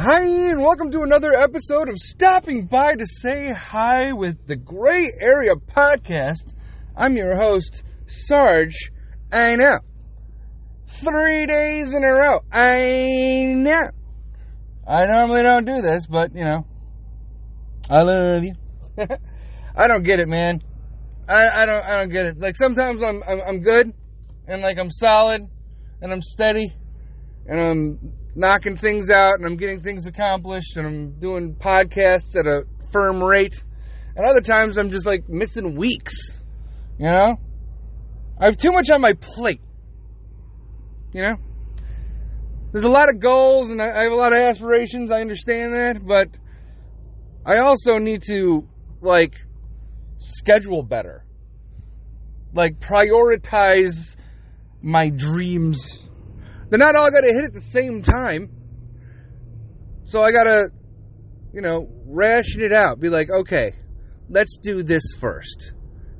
Hi, and welcome to another episode of Stopping By to Say Hi with the Gray Area Podcast. I'm your host, Sarge. I know. Three days in a row. I know. I normally don't do this, but you know, I love you. I don't get it, man. I, I don't I don't get it. Like sometimes I'm, I'm I'm good, and like I'm solid, and I'm steady, and I'm knocking things out and I'm getting things accomplished and I'm doing podcasts at a firm rate. And other times I'm just like missing weeks. You know? I have too much on my plate. You know? There's a lot of goals and I have a lot of aspirations. I understand that. But I also need to, like, schedule better. Like, prioritize my dreams they're not all going to hit at the same time. So I got to, you know, ration it out. Be like, okay, let's do this first,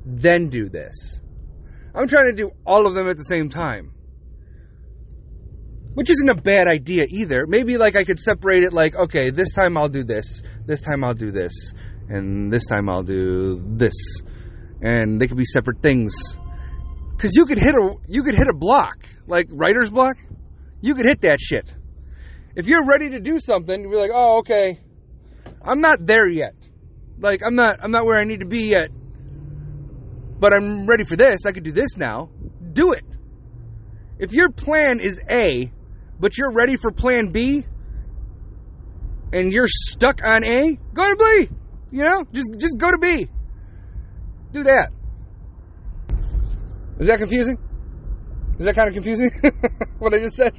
then do this. I'm trying to do all of them at the same time. Which isn't a bad idea either. Maybe like I could separate it like, okay, this time I'll do this, this time I'll do this, and this time I'll do this. And they could be separate things. Cause you could hit a you could hit a block, like writer's block you could hit that shit. If you're ready to do something, you're like, oh, okay, I'm not there yet. Like, I'm not, I'm not where I need to be yet. But I'm ready for this. I could do this now. Do it. If your plan is A, but you're ready for plan B, and you're stuck on A, go to B. You know, just just go to B. Do that. Is that confusing? Is that kind of confusing? what I just said?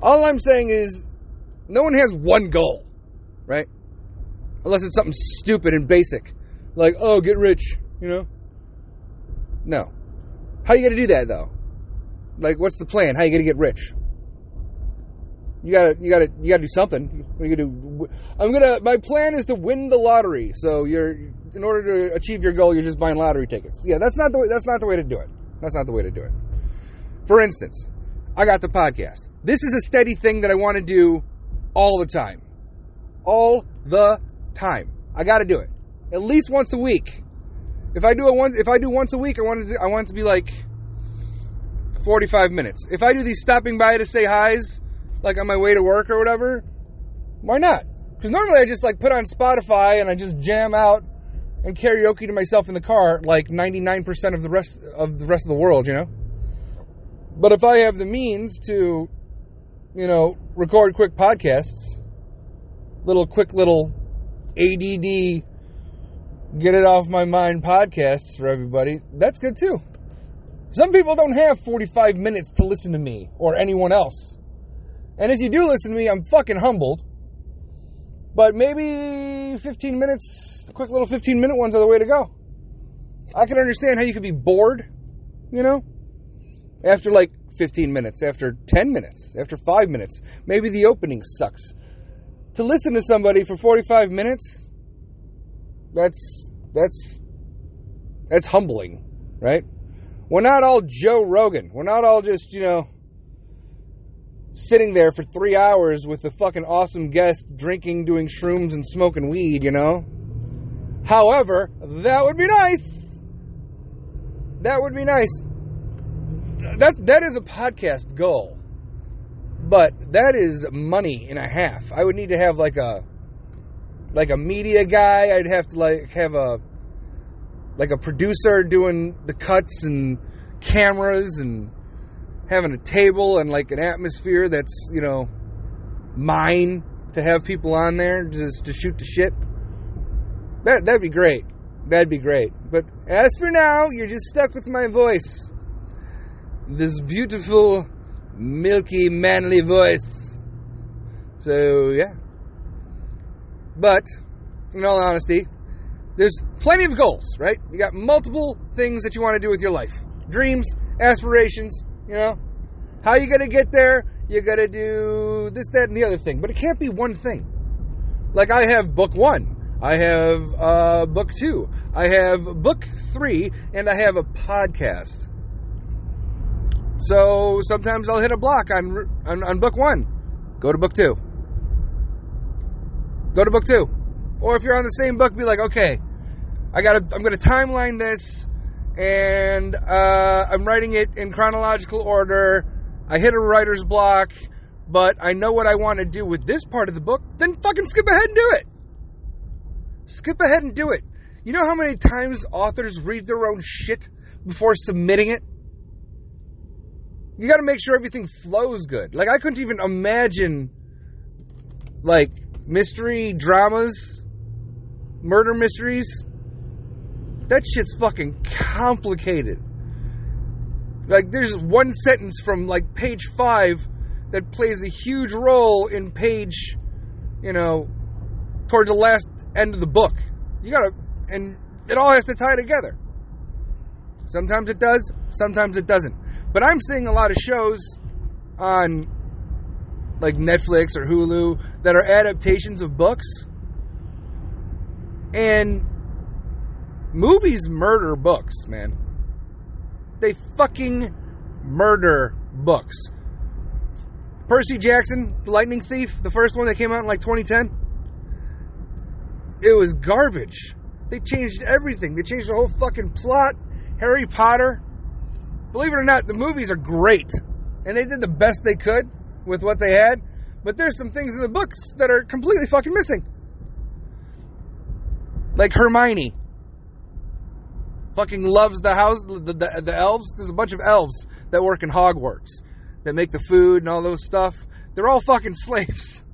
All I'm saying is, no one has one goal, right? Unless it's something stupid and basic, like oh, get rich, you know. No. How you gonna do that though? Like, what's the plan? How you gonna get rich? You gotta, you gotta, you gotta do something. What are you gonna do? I'm gonna. My plan is to win the lottery. So you're, in order to achieve your goal, you're just buying lottery tickets. Yeah, that's not the way. That's not the way to do it. That's not the way to do it. For instance, I got the podcast. This is a steady thing that I want to do all the time. All the time. I got to do it. At least once a week. If I do it once if I do once a week, I want to I want it to be like 45 minutes. If I do these stopping by to say hi's like on my way to work or whatever, why not? Cuz normally I just like put on Spotify and I just jam out and karaoke to myself in the car like 99% of the rest of the rest of the world, you know? But if I have the means to, you know, record quick podcasts, little quick little ADD, get it off my mind podcasts for everybody, that's good too. Some people don't have 45 minutes to listen to me or anyone else. And if you do listen to me, I'm fucking humbled. But maybe 15 minutes, the quick little 15 minute ones are the way to go. I can understand how you could be bored, you know? After like 15 minutes, after 10 minutes, after 5 minutes. Maybe the opening sucks. To listen to somebody for 45 minutes, that's that's that's humbling, right? We're not all Joe Rogan. We're not all just, you know, sitting there for 3 hours with the fucking awesome guest drinking, doing shrooms and smoking weed, you know? However, that would be nice. That would be nice that that is a podcast goal, but that is money and a half. I would need to have like a like a media guy. I'd have to like have a like a producer doing the cuts and cameras and having a table and like an atmosphere that's you know mine to have people on there just to shoot the shit. That that'd be great. That'd be great. But as for now, you're just stuck with my voice this beautiful, milky, manly voice. So, yeah. But, in all honesty, there's plenty of goals, right? You got multiple things that you want to do with your life dreams, aspirations, you know. How you going to get there? You got to do this, that, and the other thing. But it can't be one thing. Like I have book one. I have uh, book two. I have book three, and I have a podcast. So sometimes I'll hit a block on, on, on book one, go to book two. Go to book two. Or if you're on the same book, be like, okay, I gotta, I'm gonna timeline this, and uh, I'm writing it in chronological order. I hit a writer's block, but I know what I want to do with this part of the book. Then fucking skip ahead and do it. Skip ahead and do it. You know how many times authors read their own shit before submitting it? You got to make sure everything flows good. Like I couldn't even imagine like mystery dramas, murder mysteries. That shit's fucking complicated. Like there's one sentence from like page 5 that plays a huge role in page, you know, toward the last end of the book. You got to and it all has to tie together. Sometimes it does, sometimes it doesn't. But I'm seeing a lot of shows on like Netflix or Hulu that are adaptations of books. And movies murder books, man. They fucking murder books. Percy Jackson, The Lightning Thief, the first one that came out in like 2010, it was garbage. They changed everything. They changed the whole fucking plot. Harry Potter, believe it or not, the movies are great. And they did the best they could with what they had. But there's some things in the books that are completely fucking missing. Like Hermione. Fucking loves the house, the, the, the elves. There's a bunch of elves that work in Hogwarts that make the food and all those stuff. They're all fucking slaves.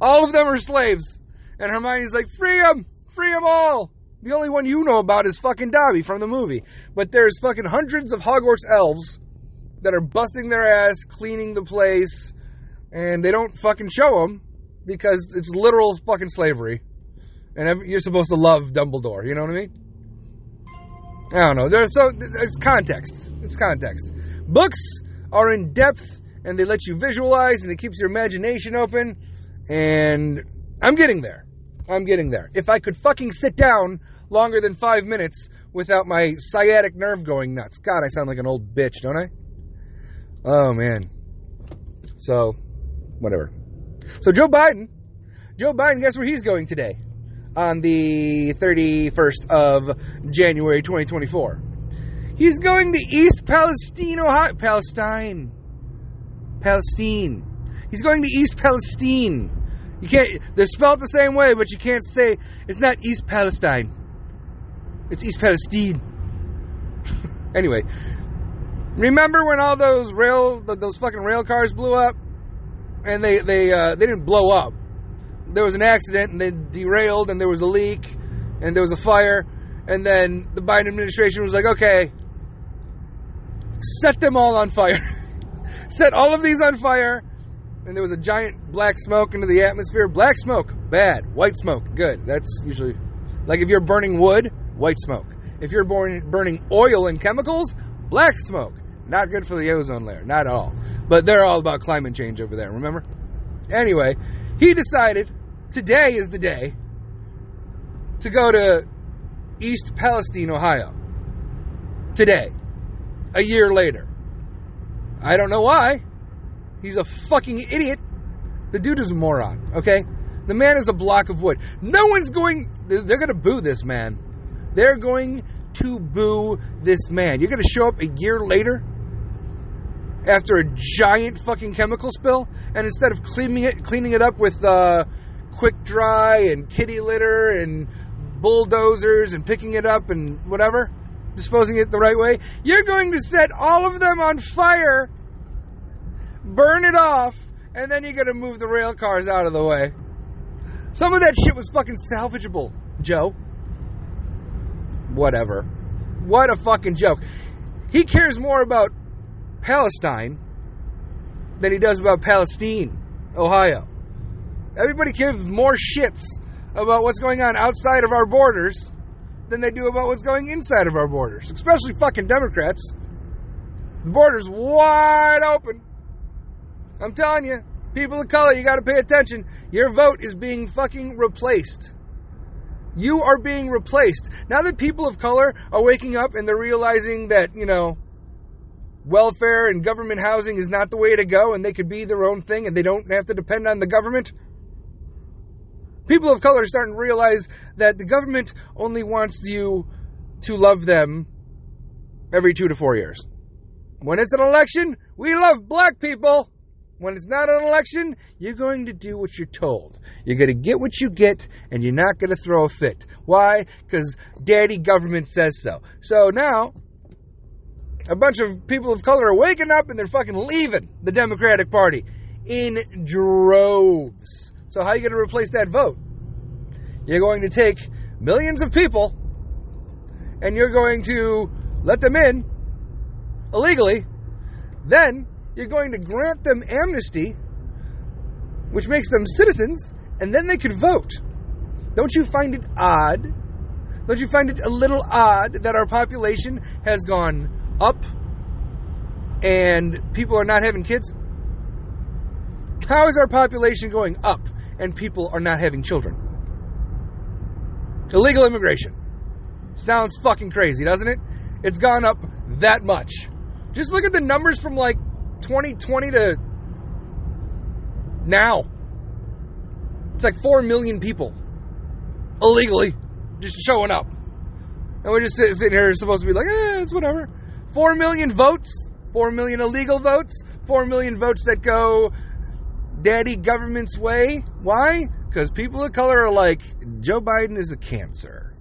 all of them are slaves. And Hermione's like, free them! Free them all! The only one you know about is fucking Dobby from the movie. But there's fucking hundreds of Hogwarts elves that are busting their ass, cleaning the place, and they don't fucking show them because it's literal fucking slavery. And you're supposed to love Dumbledore, you know what I mean? I don't know. There's so it's context. It's context. Books are in depth and they let you visualize and it keeps your imagination open. And I'm getting there. I'm getting there. If I could fucking sit down longer than five minutes without my sciatic nerve going nuts. God, I sound like an old bitch, don't I? Oh, man. So, whatever. So, Joe Biden, Joe Biden, guess where he's going today? On the 31st of January 2024. He's going to East Palestine, Ohio. Palestine. Palestine. He's going to East Palestine. You can't, they're spelled the same way, but you can't say, it's not East Palestine. It's East Palestine. anyway, remember when all those rail, those fucking rail cars blew up, and they they uh, they didn't blow up. There was an accident, and they derailed, and there was a leak, and there was a fire, and then the Biden administration was like, okay, set them all on fire, set all of these on fire, and there was a giant black smoke into the atmosphere. Black smoke, bad. White smoke, good. That's usually like if you're burning wood white smoke. If you're burning oil and chemicals, black smoke. Not good for the ozone layer, not at all. But they're all about climate change over there, remember? Anyway, he decided today is the day to go to East Palestine, Ohio. Today. A year later. I don't know why. He's a fucking idiot. The dude is a moron, okay? The man is a block of wood. No one's going, they're going to boo this man they're going to boo this man. You're going to show up a year later after a giant fucking chemical spill, and instead of cleaning it, cleaning it up with uh, quick dry and kitty litter and bulldozers and picking it up and whatever, disposing it the right way, you're going to set all of them on fire, burn it off, and then you're going to move the rail cars out of the way. Some of that shit was fucking salvageable, Joe whatever. What a fucking joke. He cares more about Palestine than he does about Palestine, Ohio. Everybody gives more shits about what's going on outside of our borders than they do about what's going inside of our borders, especially fucking Democrats. The border's wide open. I'm telling you, people of color, you got to pay attention. Your vote is being fucking replaced. You are being replaced. Now that people of color are waking up and they're realizing that, you know, welfare and government housing is not the way to go and they could be their own thing and they don't have to depend on the government. people of color are starting to realize that the government only wants you to love them every two to four years. When it's an election, we love black people. When it's not an election, you're going to do what you're told. You're going to get what you get, and you're not going to throw a fit. Why? Because daddy government says so. So now, a bunch of people of color are waking up and they're fucking leaving the Democratic Party in droves. So how are you going to replace that vote? You're going to take millions of people and you're going to let them in illegally. Then you're going to grant them amnesty, which makes them citizens, and then they could vote. Don't you find it odd? Don't you find it a little odd that our population has gone up and people are not having kids? How is our population going up and people are not having children? Illegal immigration. Sounds fucking crazy, doesn't it? It's gone up that much. Just look at the numbers from like 2020 to now. It's like 4 million people illegally just showing up. And we're just sitting here supposed to be like, eh, it's whatever. 4 million votes, 4 million illegal votes, 4 million votes that go daddy government's way. Why? Because people of color are like, Joe Biden is a cancer.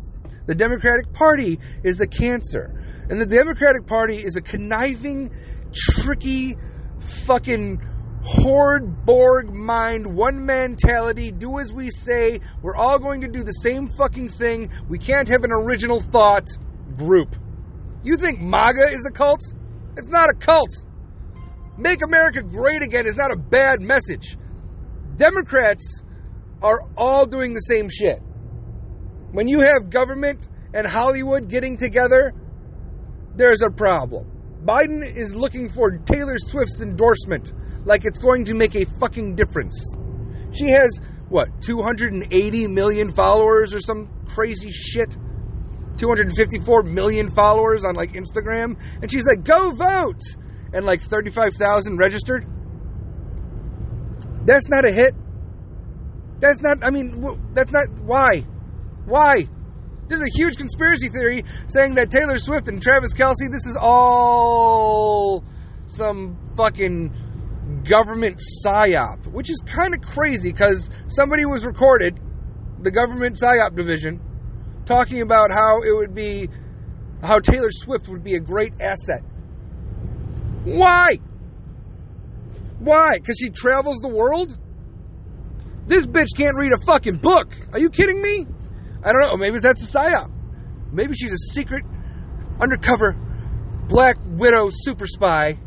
The Democratic Party is a cancer. And the Democratic Party is a conniving, tricky, fucking horde Borg mind, one mentality, do as we say. We're all going to do the same fucking thing. We can't have an original thought group. You think MAGA is a cult? It's not a cult. Make America great again is not a bad message. Democrats are all doing the same shit. When you have government and Hollywood getting together, there's a problem. Biden is looking for Taylor Swift's endorsement like it's going to make a fucking difference. She has, what, 280 million followers or some crazy shit? 254 million followers on like Instagram. And she's like, go vote! And like 35,000 registered. That's not a hit. That's not, I mean, that's not, why? Why? There's a huge conspiracy theory saying that Taylor Swift and Travis Kelce, this is all some fucking government psyop, which is kind of crazy because somebody was recorded, the government psyop division, talking about how it would be, how Taylor Swift would be a great asset. Why? Why? Because she travels the world? This bitch can't read a fucking book. Are you kidding me? I don't know. Maybe that's a psyop. Maybe she's a secret, undercover, black widow super spy,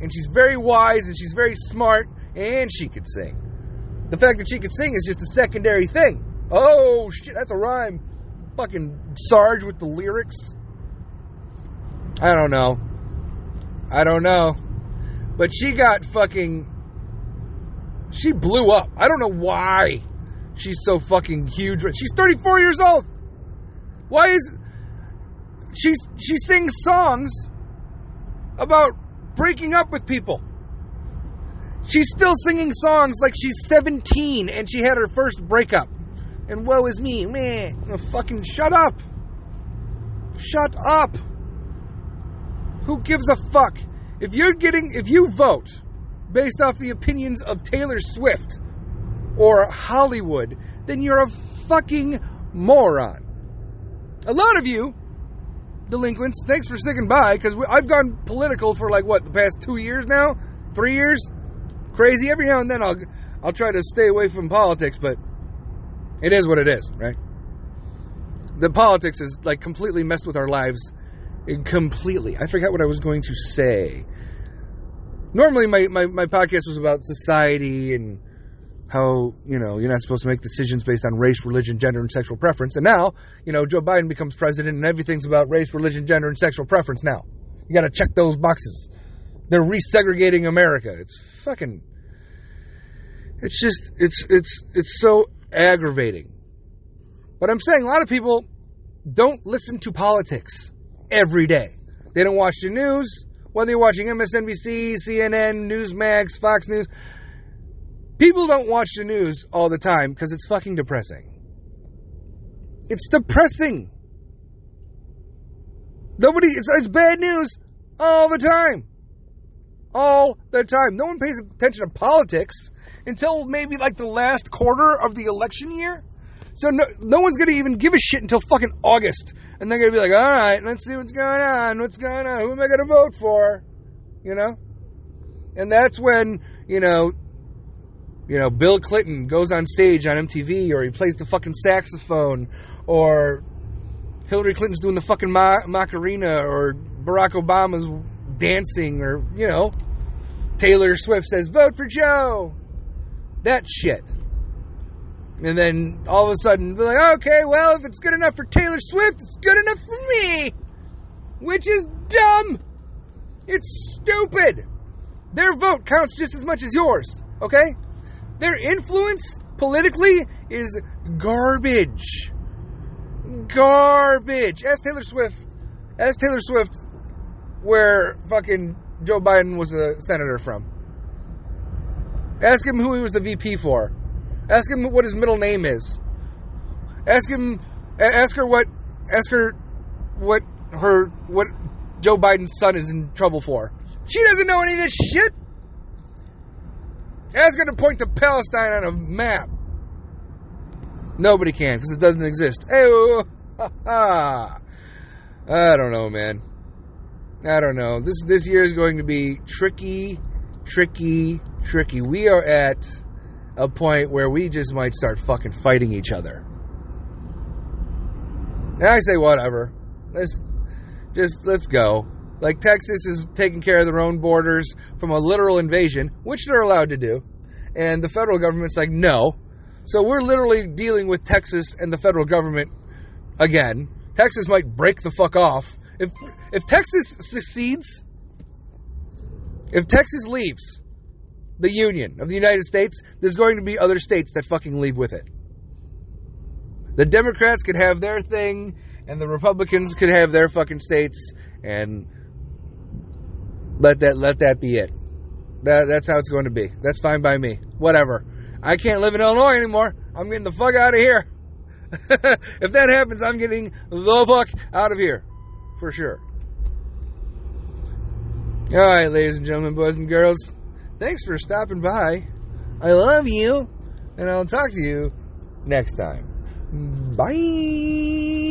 and she's very wise and she's very smart, and she could sing. The fact that she could sing is just a secondary thing. Oh shit, that's a rhyme. Fucking Sarge with the lyrics. I don't know. I don't know. But she got fucking. She blew up. I don't know why she's so fucking huge. She's 34 years old. Why is she's she sings songs about breaking up with people? She's still singing songs like she's 17 and she had her first breakup. And woe is me, man. Fucking shut up. Shut up. Who gives a fuck? If you're getting if you vote based off the opinions of Taylor Swift or Hollywood, then you're a fucking moron. A lot of you, delinquents, thanks for sticking by because I've gone political for like what the past two years now, three years. Crazy. Every now and then I'll I'll try to stay away from politics, but it is what it is, right? The politics is like completely messed with our lives. Completely. I forgot what I was going to say. Normally, my, my, my podcast was about society and how you know you're not supposed to make decisions based on race, religion, gender, and sexual preference. And now, you know, Joe Biden becomes president, and everything's about race, religion, gender, and sexual preference. Now, you got to check those boxes. They're resegregating America. It's fucking. It's just it's it's it's so aggravating. But I'm saying a lot of people don't listen to politics every day. They don't watch the news, whether you're watching MSNBC, CNN, Newsmax, Fox News People don't watch the news all the time because it's fucking depressing. It's depressing. Nobody, it's, it's bad news all the time. All the time. No one pays attention to politics until maybe like the last quarter of the election year. So no, no one's going to even give a shit until fucking August. And they're going to be like, all right, let's see what's going on. What's going on? Who am I going to vote for? You know? And that's when, you know, you know, Bill Clinton goes on stage on MTV or he plays the fucking saxophone or Hillary Clinton's doing the fucking Ma- Macarena or Barack Obama's dancing or, you know, Taylor Swift says, vote for Joe. That shit. And then all of a sudden, they're like, okay, well, if it's good enough for Taylor Swift, it's good enough for me. Which is dumb. It's stupid. Their vote counts just as much as yours, okay? Their influence politically is garbage. Garbage. Ask Taylor Swift. Ask Taylor Swift where fucking Joe Biden was a senator from. Ask him who he was the VP for. Ask him what his middle name is. Ask him. Ask her what. Ask her what her what Joe Biden's son is in trouble for. She doesn't know any of this shit. Ask her to point to Palestine on a map. Nobody can because it doesn't exist. Hey, I don't know, man. I don't know. This this year is going to be tricky, tricky, tricky. We are at a point where we just might start fucking fighting each other. And I say whatever. Let's just let's go. Like Texas is taking care of their own borders from a literal invasion, which they're allowed to do. And the federal government's like, no. So we're literally dealing with Texas and the federal government again. Texas might break the fuck off. If if Texas succeeds, if Texas leaves the Union of the United States, there's going to be other states that fucking leave with it. The Democrats could have their thing, and the Republicans could have their fucking states, and let that let that be it. That that's how it's going to be. That's fine by me. Whatever. I can't live in Illinois anymore. I'm getting the fuck out of here. if that happens, I'm getting the fuck out of here. For sure. All right, ladies and gentlemen, boys and girls, thanks for stopping by. I love you, and I'll talk to you next time. Bye.